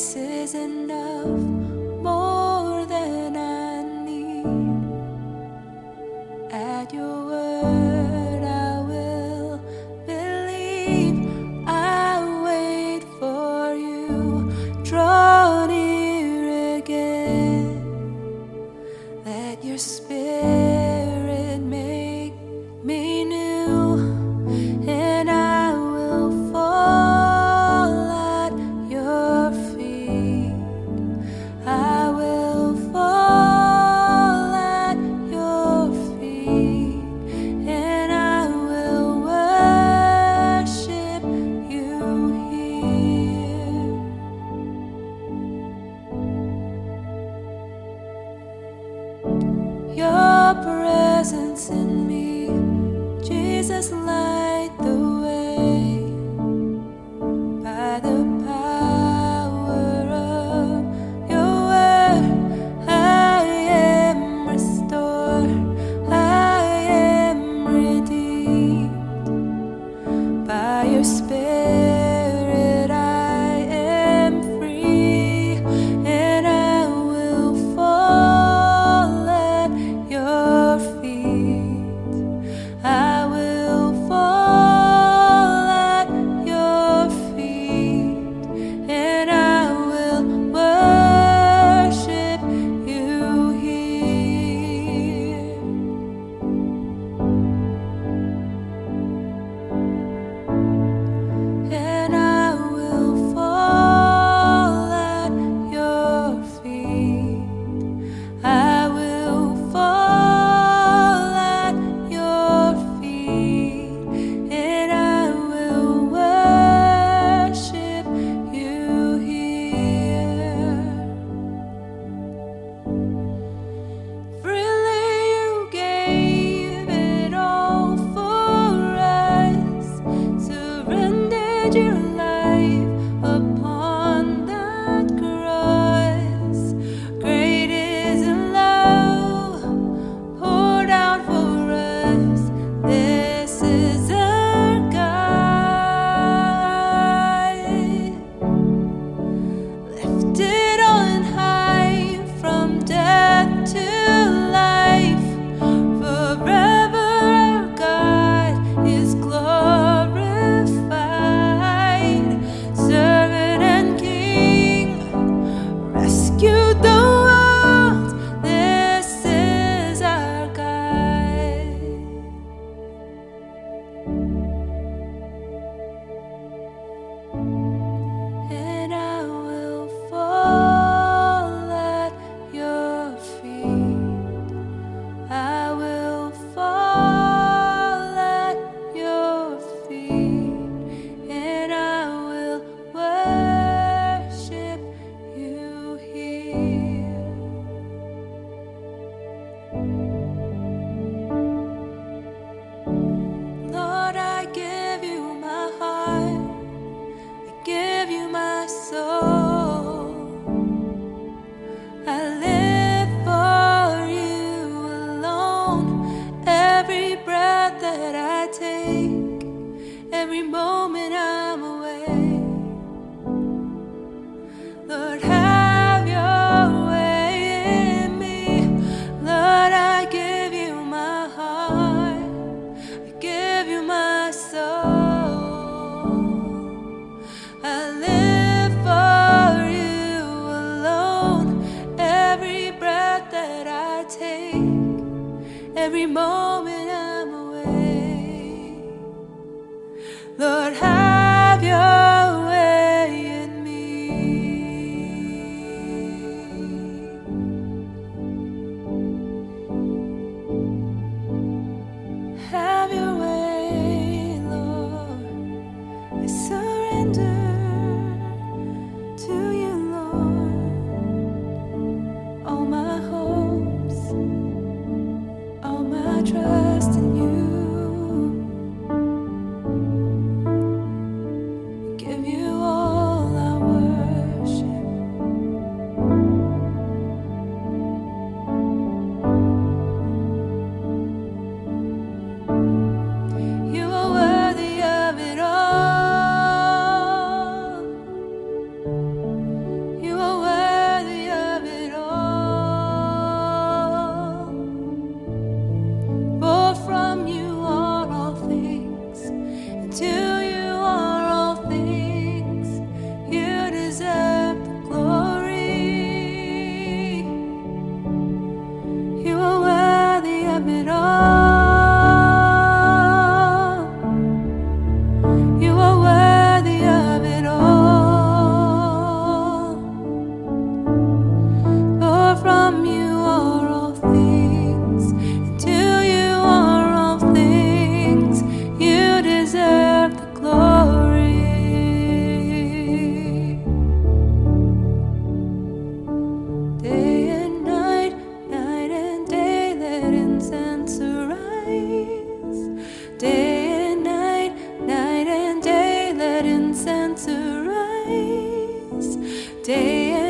this is enough. in me. Jesus, light the way by the power of your word. I am restored, I am redeemed by your spirit. that I take every moment I'm away. Lord, have your way in me. Lord, I give you my heart, I give you my soul. I live for you alone. Every breath that I take, every moment. Day